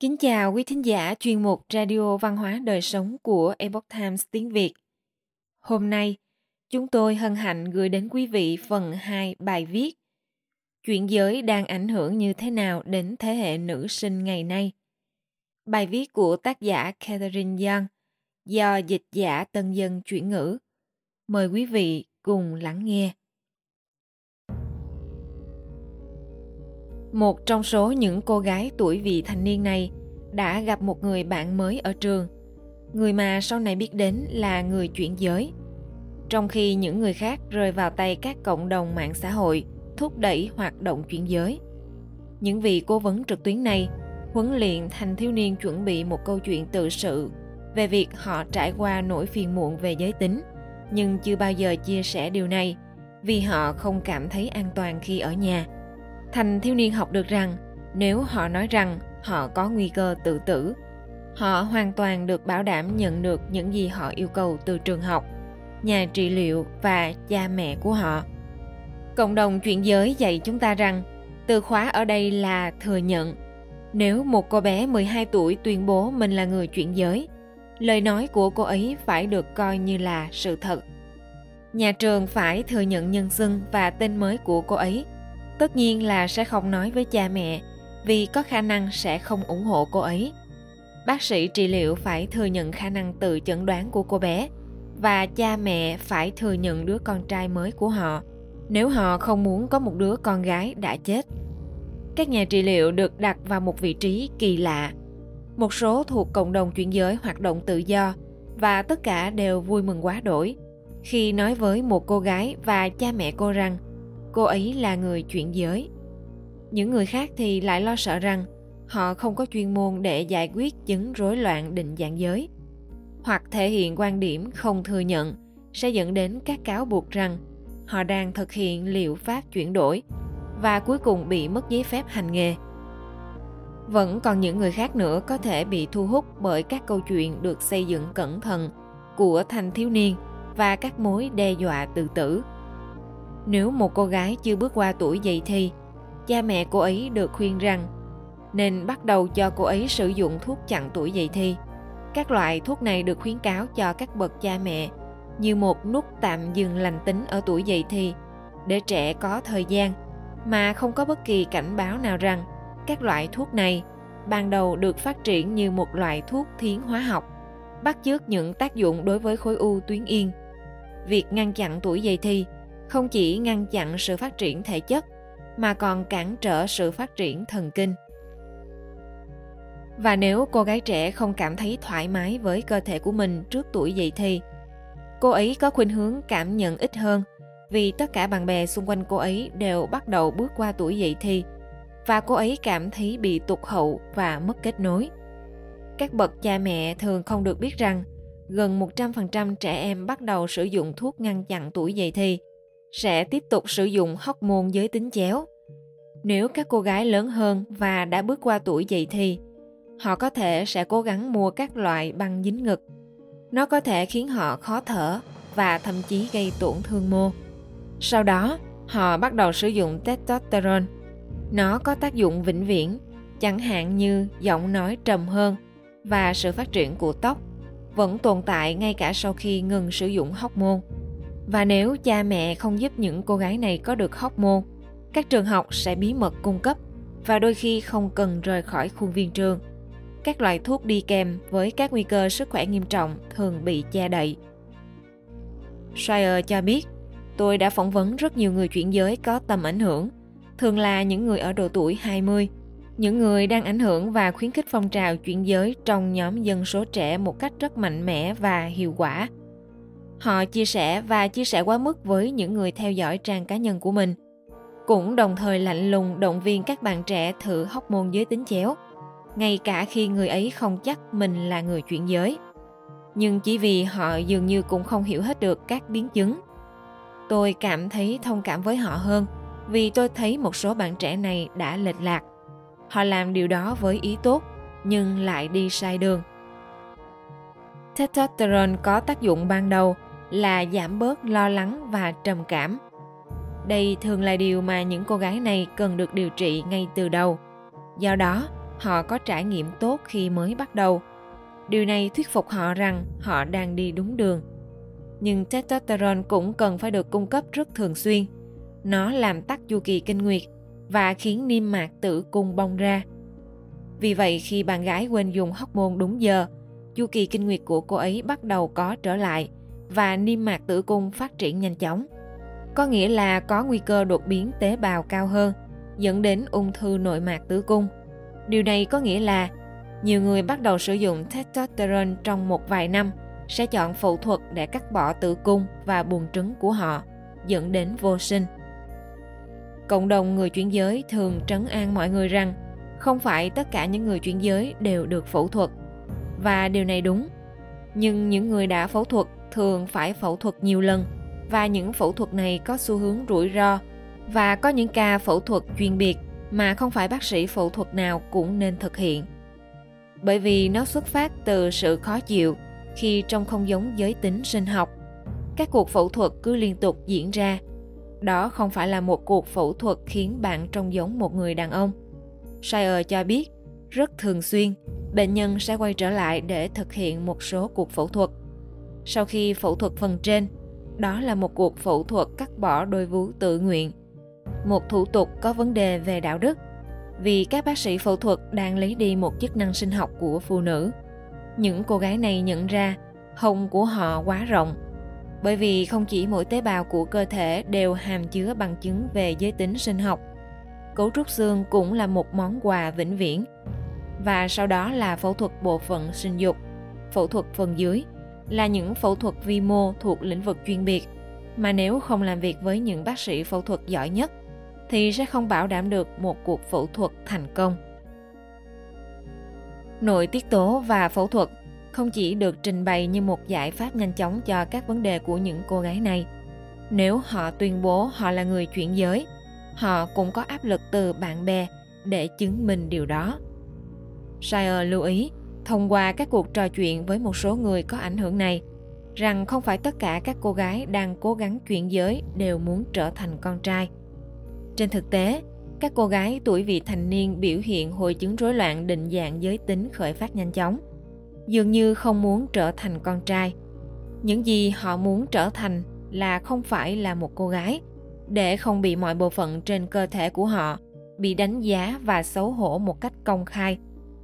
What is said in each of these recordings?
Kính chào quý thính giả chuyên mục Radio Văn hóa Đời Sống của Epoch Times tiếng Việt. Hôm nay, chúng tôi hân hạnh gửi đến quý vị phần 2 bài viết Chuyện giới đang ảnh hưởng như thế nào đến thế hệ nữ sinh ngày nay? Bài viết của tác giả Catherine Young do dịch giả tân dân chuyển ngữ. Mời quý vị cùng lắng nghe. Một trong số những cô gái tuổi vị thành niên này đã gặp một người bạn mới ở trường, người mà sau này biết đến là người chuyển giới. Trong khi những người khác rơi vào tay các cộng đồng mạng xã hội thúc đẩy hoạt động chuyển giới. Những vị cố vấn trực tuyến này huấn luyện thành thiếu niên chuẩn bị một câu chuyện tự sự về việc họ trải qua nỗi phiền muộn về giới tính, nhưng chưa bao giờ chia sẻ điều này vì họ không cảm thấy an toàn khi ở nhà thành thiếu niên học được rằng nếu họ nói rằng họ có nguy cơ tự tử họ hoàn toàn được bảo đảm nhận được những gì họ yêu cầu từ trường học nhà trị liệu và cha mẹ của họ. Cộng đồng chuyển giới dạy chúng ta rằng từ khóa ở đây là thừa nhận. Nếu một cô bé 12 tuổi tuyên bố mình là người chuyển giới, lời nói của cô ấy phải được coi như là sự thật. Nhà trường phải thừa nhận nhân xưng và tên mới của cô ấy tất nhiên là sẽ không nói với cha mẹ, vì có khả năng sẽ không ủng hộ cô ấy. Bác sĩ trị liệu phải thừa nhận khả năng tự chẩn đoán của cô bé, và cha mẹ phải thừa nhận đứa con trai mới của họ, nếu họ không muốn có một đứa con gái đã chết. Các nhà trị liệu được đặt vào một vị trí kỳ lạ. Một số thuộc cộng đồng chuyển giới hoạt động tự do, và tất cả đều vui mừng quá đổi, khi nói với một cô gái và cha mẹ cô rằng cô ấy là người chuyển giới. Những người khác thì lại lo sợ rằng họ không có chuyên môn để giải quyết chứng rối loạn định dạng giới, hoặc thể hiện quan điểm không thừa nhận sẽ dẫn đến các cáo buộc rằng họ đang thực hiện liệu pháp chuyển đổi và cuối cùng bị mất giấy phép hành nghề. Vẫn còn những người khác nữa có thể bị thu hút bởi các câu chuyện được xây dựng cẩn thận của thanh thiếu niên và các mối đe dọa tự tử nếu một cô gái chưa bước qua tuổi dậy thì, cha mẹ cô ấy được khuyên rằng nên bắt đầu cho cô ấy sử dụng thuốc chặn tuổi dậy thì. Các loại thuốc này được khuyến cáo cho các bậc cha mẹ như một nút tạm dừng lành tính ở tuổi dậy thì để trẻ có thời gian mà không có bất kỳ cảnh báo nào rằng các loại thuốc này ban đầu được phát triển như một loại thuốc thiến hóa học bắt chước những tác dụng đối với khối u tuyến yên. Việc ngăn chặn tuổi dậy thì không chỉ ngăn chặn sự phát triển thể chất, mà còn cản trở sự phát triển thần kinh và nếu cô gái trẻ không cảm thấy thoải mái với cơ thể của mình trước tuổi dậy thì, cô ấy có khuynh hướng cảm nhận ít hơn, vì tất cả bạn bè xung quanh cô ấy đều bắt đầu bước qua tuổi dậy thì, và cô ấy cảm thấy bị tụt hậu và mất kết nối. Các bậc cha mẹ thường không được biết rằng, gần 100% trẻ em bắt đầu sử dụng thuốc ngăn chặn tuổi dậy thì sẽ tiếp tục sử dụng hormone giới tính chéo. Nếu các cô gái lớn hơn và đã bước qua tuổi dậy thì, họ có thể sẽ cố gắng mua các loại băng dính ngực. Nó có thể khiến họ khó thở và thậm chí gây tổn thương mô. Sau đó, họ bắt đầu sử dụng testosterone. Nó có tác dụng vĩnh viễn, chẳng hạn như giọng nói trầm hơn và sự phát triển của tóc vẫn tồn tại ngay cả sau khi ngừng sử dụng hormone. Và nếu cha mẹ không giúp những cô gái này có được hóc môn, các trường học sẽ bí mật cung cấp và đôi khi không cần rời khỏi khuôn viên trường. Các loại thuốc đi kèm với các nguy cơ sức khỏe nghiêm trọng thường bị che đậy. Shire cho biết, tôi đã phỏng vấn rất nhiều người chuyển giới có tầm ảnh hưởng, thường là những người ở độ tuổi 20, những người đang ảnh hưởng và khuyến khích phong trào chuyển giới trong nhóm dân số trẻ một cách rất mạnh mẽ và hiệu quả – Họ chia sẻ và chia sẻ quá mức với những người theo dõi trang cá nhân của mình. Cũng đồng thời lạnh lùng động viên các bạn trẻ thử hóc môn giới tính chéo, ngay cả khi người ấy không chắc mình là người chuyển giới. Nhưng chỉ vì họ dường như cũng không hiểu hết được các biến chứng. Tôi cảm thấy thông cảm với họ hơn vì tôi thấy một số bạn trẻ này đã lệch lạc. Họ làm điều đó với ý tốt nhưng lại đi sai đường. Testosterone có tác dụng ban đầu là giảm bớt lo lắng và trầm cảm. Đây thường là điều mà những cô gái này cần được điều trị ngay từ đầu. Do đó, họ có trải nghiệm tốt khi mới bắt đầu. Điều này thuyết phục họ rằng họ đang đi đúng đường. Nhưng testosterone cũng cần phải được cung cấp rất thường xuyên. Nó làm tắt chu kỳ kinh nguyệt và khiến niêm mạc tử cung bong ra. Vì vậy khi bạn gái quên dùng hormone đúng giờ, chu kỳ kinh nguyệt của cô ấy bắt đầu có trở lại và niêm mạc tử cung phát triển nhanh chóng. Có nghĩa là có nguy cơ đột biến tế bào cao hơn, dẫn đến ung thư nội mạc tử cung. Điều này có nghĩa là nhiều người bắt đầu sử dụng testosterone trong một vài năm sẽ chọn phẫu thuật để cắt bỏ tử cung và buồng trứng của họ, dẫn đến vô sinh. Cộng đồng người chuyển giới thường trấn an mọi người rằng không phải tất cả những người chuyển giới đều được phẫu thuật. Và điều này đúng. Nhưng những người đã phẫu thuật thường phải phẫu thuật nhiều lần và những phẫu thuật này có xu hướng rủi ro và có những ca phẫu thuật chuyên biệt mà không phải bác sĩ phẫu thuật nào cũng nên thực hiện. Bởi vì nó xuất phát từ sự khó chịu khi trong không giống giới tính sinh học. Các cuộc phẫu thuật cứ liên tục diễn ra. Đó không phải là một cuộc phẫu thuật khiến bạn trông giống một người đàn ông. Shire cho biết, rất thường xuyên, bệnh nhân sẽ quay trở lại để thực hiện một số cuộc phẫu thuật. Sau khi phẫu thuật phần trên, đó là một cuộc phẫu thuật cắt bỏ đôi vú tự nguyện. Một thủ tục có vấn đề về đạo đức, vì các bác sĩ phẫu thuật đang lấy đi một chức năng sinh học của phụ nữ. Những cô gái này nhận ra hông của họ quá rộng, bởi vì không chỉ mỗi tế bào của cơ thể đều hàm chứa bằng chứng về giới tính sinh học, cấu trúc xương cũng là một món quà vĩnh viễn. Và sau đó là phẫu thuật bộ phận sinh dục, phẫu thuật phần dưới là những phẫu thuật vi mô thuộc lĩnh vực chuyên biệt mà nếu không làm việc với những bác sĩ phẫu thuật giỏi nhất thì sẽ không bảo đảm được một cuộc phẫu thuật thành công. Nội tiết tố và phẫu thuật không chỉ được trình bày như một giải pháp nhanh chóng cho các vấn đề của những cô gái này. Nếu họ tuyên bố họ là người chuyển giới, họ cũng có áp lực từ bạn bè để chứng minh điều đó. Shire lưu ý, thông qua các cuộc trò chuyện với một số người có ảnh hưởng này, rằng không phải tất cả các cô gái đang cố gắng chuyển giới đều muốn trở thành con trai. Trên thực tế, các cô gái tuổi vị thành niên biểu hiện hội chứng rối loạn định dạng giới tính khởi phát nhanh chóng, dường như không muốn trở thành con trai. Những gì họ muốn trở thành là không phải là một cô gái, để không bị mọi bộ phận trên cơ thể của họ bị đánh giá và xấu hổ một cách công khai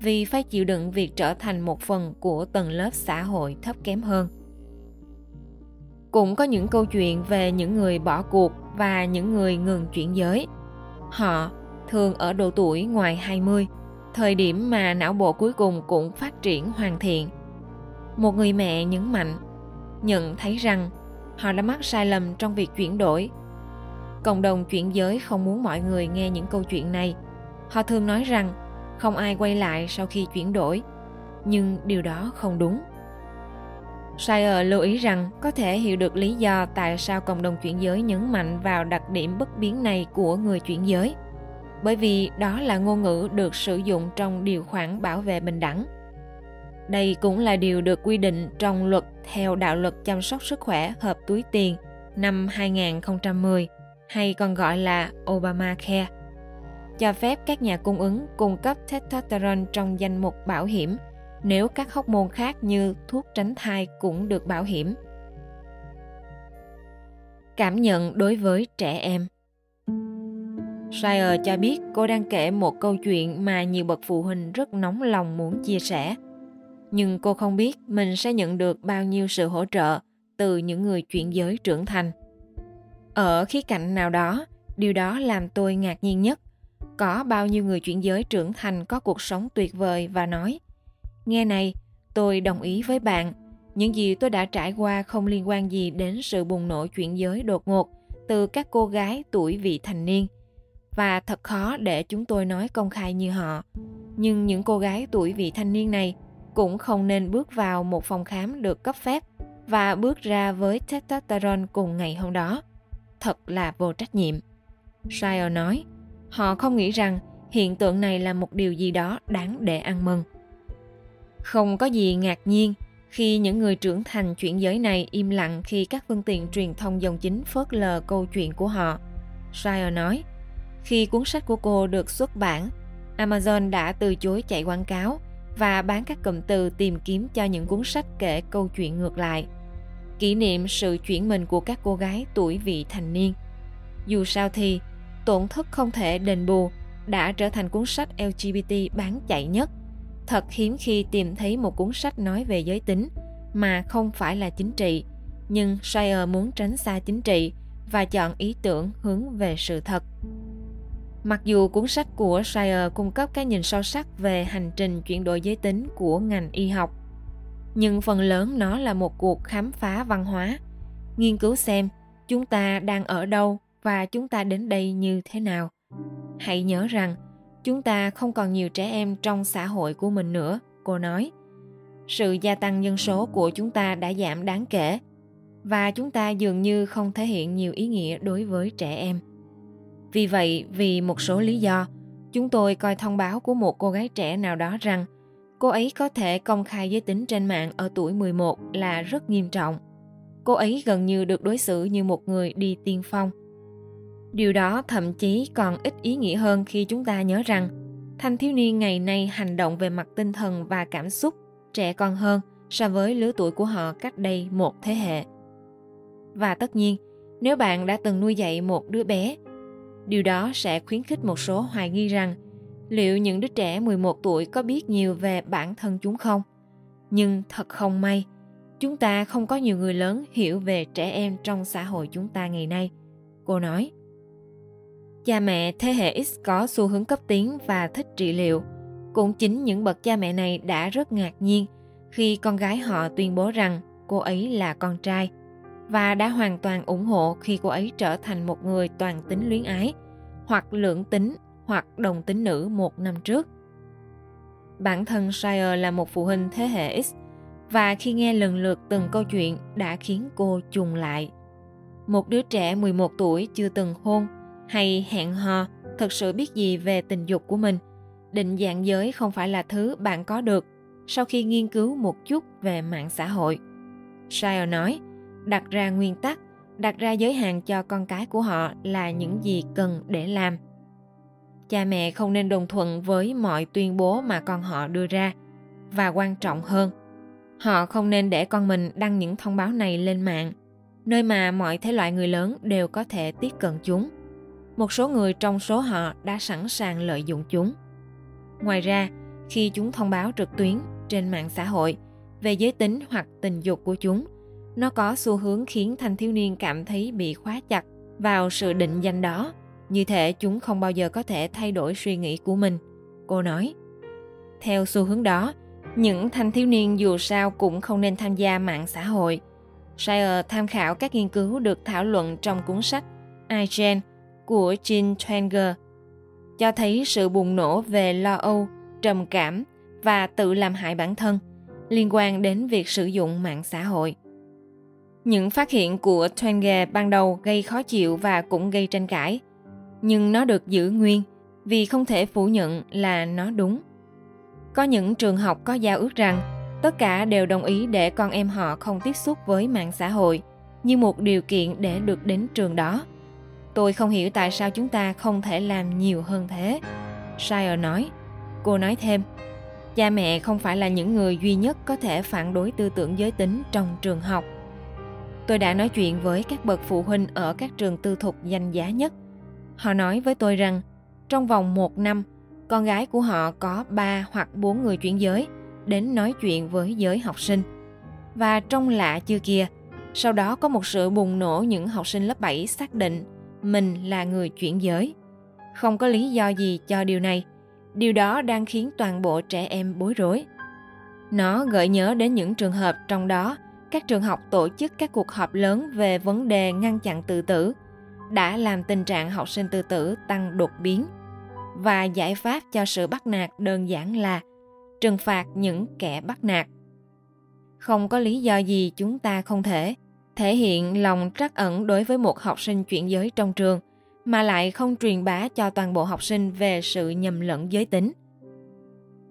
vì phải chịu đựng việc trở thành một phần của tầng lớp xã hội thấp kém hơn. Cũng có những câu chuyện về những người bỏ cuộc và những người ngừng chuyển giới. Họ thường ở độ tuổi ngoài 20, thời điểm mà não bộ cuối cùng cũng phát triển hoàn thiện. Một người mẹ nhấn mạnh, nhận thấy rằng họ đã mắc sai lầm trong việc chuyển đổi cộng đồng chuyển giới không muốn mọi người nghe những câu chuyện này họ thường nói rằng không ai quay lại sau khi chuyển đổi. Nhưng điều đó không đúng. Shire lưu ý rằng có thể hiểu được lý do tại sao cộng đồng chuyển giới nhấn mạnh vào đặc điểm bất biến này của người chuyển giới. Bởi vì đó là ngôn ngữ được sử dụng trong điều khoản bảo vệ bình đẳng. Đây cũng là điều được quy định trong luật theo đạo luật chăm sóc sức khỏe hợp túi tiền năm 2010 hay còn gọi là Obamacare, cho phép các nhà cung ứng cung cấp testosterone trong danh mục bảo hiểm nếu các hóc môn khác như thuốc tránh thai cũng được bảo hiểm. Cảm nhận đối với trẻ em Shire cho biết cô đang kể một câu chuyện mà nhiều bậc phụ huynh rất nóng lòng muốn chia sẻ. Nhưng cô không biết mình sẽ nhận được bao nhiêu sự hỗ trợ từ những người chuyển giới trưởng thành ở khía cạnh nào đó, điều đó làm tôi ngạc nhiên nhất có bao nhiêu người chuyển giới trưởng thành có cuộc sống tuyệt vời và nói nghe này tôi đồng ý với bạn. Những gì tôi đã trải qua không liên quan gì đến sự bùng nổ chuyển giới đột ngột từ các cô gái tuổi vị thành niên. Và thật khó để chúng tôi nói công khai như họ. Nhưng những cô gái tuổi vị thanh niên này cũng không nên bước vào một phòng khám được cấp phép và bước ra với testosterone cùng ngày hôm đó. Thật là vô trách nhiệm. Shire nói, họ không nghĩ rằng hiện tượng này là một điều gì đó đáng để ăn mừng. Không có gì ngạc nhiên khi những người trưởng thành chuyển giới này im lặng khi các phương tiện truyền thông dòng chính phớt lờ câu chuyện của họ. Shire nói, khi cuốn sách của cô được xuất bản, Amazon đã từ chối chạy quảng cáo và bán các cụm từ tìm kiếm cho những cuốn sách kể câu chuyện ngược lại. Kỷ niệm sự chuyển mình của các cô gái tuổi vị thành niên. Dù sao thì, tổn thất không thể đền bù đã trở thành cuốn sách LGBT bán chạy nhất. Thật hiếm khi tìm thấy một cuốn sách nói về giới tính mà không phải là chính trị, nhưng Shire muốn tránh xa chính trị và chọn ý tưởng hướng về sự thật. Mặc dù cuốn sách của Shire cung cấp cái nhìn sâu sắc về hành trình chuyển đổi giới tính của ngành y học, nhưng phần lớn nó là một cuộc khám phá văn hóa, nghiên cứu xem chúng ta đang ở đâu và chúng ta đến đây như thế nào. Hãy nhớ rằng chúng ta không còn nhiều trẻ em trong xã hội của mình nữa, cô nói. Sự gia tăng dân số của chúng ta đã giảm đáng kể và chúng ta dường như không thể hiện nhiều ý nghĩa đối với trẻ em. Vì vậy, vì một số lý do, chúng tôi coi thông báo của một cô gái trẻ nào đó rằng cô ấy có thể công khai giới tính trên mạng ở tuổi 11 là rất nghiêm trọng. Cô ấy gần như được đối xử như một người đi tiên phong. Điều đó thậm chí còn ít ý nghĩa hơn khi chúng ta nhớ rằng thanh thiếu niên ngày nay hành động về mặt tinh thần và cảm xúc trẻ con hơn so với lứa tuổi của họ cách đây một thế hệ. Và tất nhiên, nếu bạn đã từng nuôi dạy một đứa bé Điều đó sẽ khuyến khích một số hoài nghi rằng liệu những đứa trẻ 11 tuổi có biết nhiều về bản thân chúng không? Nhưng thật không may, chúng ta không có nhiều người lớn hiểu về trẻ em trong xã hội chúng ta ngày nay. Cô nói, Cha mẹ thế hệ X có xu hướng cấp tiến và thích trị liệu. Cũng chính những bậc cha mẹ này đã rất ngạc nhiên khi con gái họ tuyên bố rằng cô ấy là con trai và đã hoàn toàn ủng hộ khi cô ấy trở thành một người toàn tính luyến ái hoặc lưỡng tính hoặc đồng tính nữ một năm trước. Bản thân Shire là một phụ huynh thế hệ X và khi nghe lần lượt từng câu chuyện đã khiến cô trùng lại. Một đứa trẻ 11 tuổi chưa từng hôn hay hẹn hò thực sự biết gì về tình dục của mình. Định dạng giới không phải là thứ bạn có được sau khi nghiên cứu một chút về mạng xã hội. Shire nói, đặt ra nguyên tắc đặt ra giới hạn cho con cái của họ là những gì cần để làm cha mẹ không nên đồng thuận với mọi tuyên bố mà con họ đưa ra và quan trọng hơn họ không nên để con mình đăng những thông báo này lên mạng nơi mà mọi thể loại người lớn đều có thể tiếp cận chúng một số người trong số họ đã sẵn sàng lợi dụng chúng. Ngoài ra, khi chúng thông báo trực tuyến trên mạng xã hội về giới tính hoặc tình dục của chúng, nó có xu hướng khiến thanh thiếu niên cảm thấy bị khóa chặt vào sự định danh đó. Như thể chúng không bao giờ có thể thay đổi suy nghĩ của mình, cô nói. Theo xu hướng đó, những thanh thiếu niên dù sao cũng không nên tham gia mạng xã hội. Shire tham khảo các nghiên cứu được thảo luận trong cuốn sách iGen của Jean Twenger cho thấy sự bùng nổ về lo âu, trầm cảm và tự làm hại bản thân liên quan đến việc sử dụng mạng xã hội. Những phát hiện của Twenge ban đầu gây khó chịu và cũng gây tranh cãi, nhưng nó được giữ nguyên vì không thể phủ nhận là nó đúng. Có những trường học có giao ước rằng tất cả đều đồng ý để con em họ không tiếp xúc với mạng xã hội như một điều kiện để được đến trường đó. Tôi không hiểu tại sao chúng ta không thể làm nhiều hơn thế. Shire nói. Cô nói thêm, cha mẹ không phải là những người duy nhất có thể phản đối tư tưởng giới tính trong trường học Tôi đã nói chuyện với các bậc phụ huynh ở các trường tư thục danh giá nhất. Họ nói với tôi rằng trong vòng một năm, con gái của họ có ba hoặc bốn người chuyển giới đến nói chuyện với giới học sinh. Và trong lạ chưa kia, sau đó có một sự bùng nổ những học sinh lớp 7 xác định mình là người chuyển giới. Không có lý do gì cho điều này. Điều đó đang khiến toàn bộ trẻ em bối rối. Nó gợi nhớ đến những trường hợp trong đó, các trường học tổ chức các cuộc họp lớn về vấn đề ngăn chặn tự tử, đã làm tình trạng học sinh tự tử tăng đột biến và giải pháp cho sự bắt nạt đơn giản là trừng phạt những kẻ bắt nạt không có lý do gì chúng ta không thể thể hiện lòng trắc ẩn đối với một học sinh chuyển giới trong trường, mà lại không truyền bá cho toàn bộ học sinh về sự nhầm lẫn giới tính.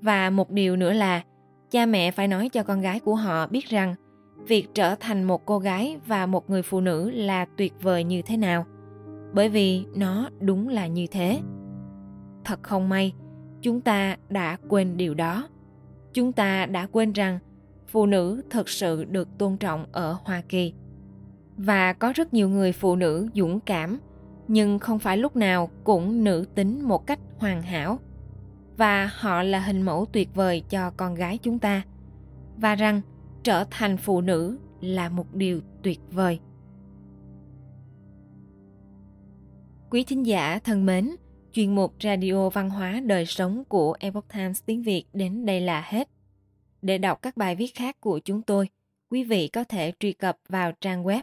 Và một điều nữa là, cha mẹ phải nói cho con gái của họ biết rằng, việc trở thành một cô gái và một người phụ nữ là tuyệt vời như thế nào, bởi vì nó đúng là như thế. Thật không may, chúng ta đã quên điều đó. Chúng ta đã quên rằng phụ nữ thật sự được tôn trọng ở hoa kỳ và có rất nhiều người phụ nữ dũng cảm, nhưng không phải lúc nào cũng nữ tính một cách hoàn hảo. Và họ là hình mẫu tuyệt vời cho con gái chúng ta. Và rằng trở thành phụ nữ là một điều tuyệt vời. Quý thính giả thân mến, chuyên mục radio văn hóa đời sống của epoch times tiếng việt đến đây là hết. Để đọc các bài viết khác của chúng tôi, quý vị có thể truy cập vào trang web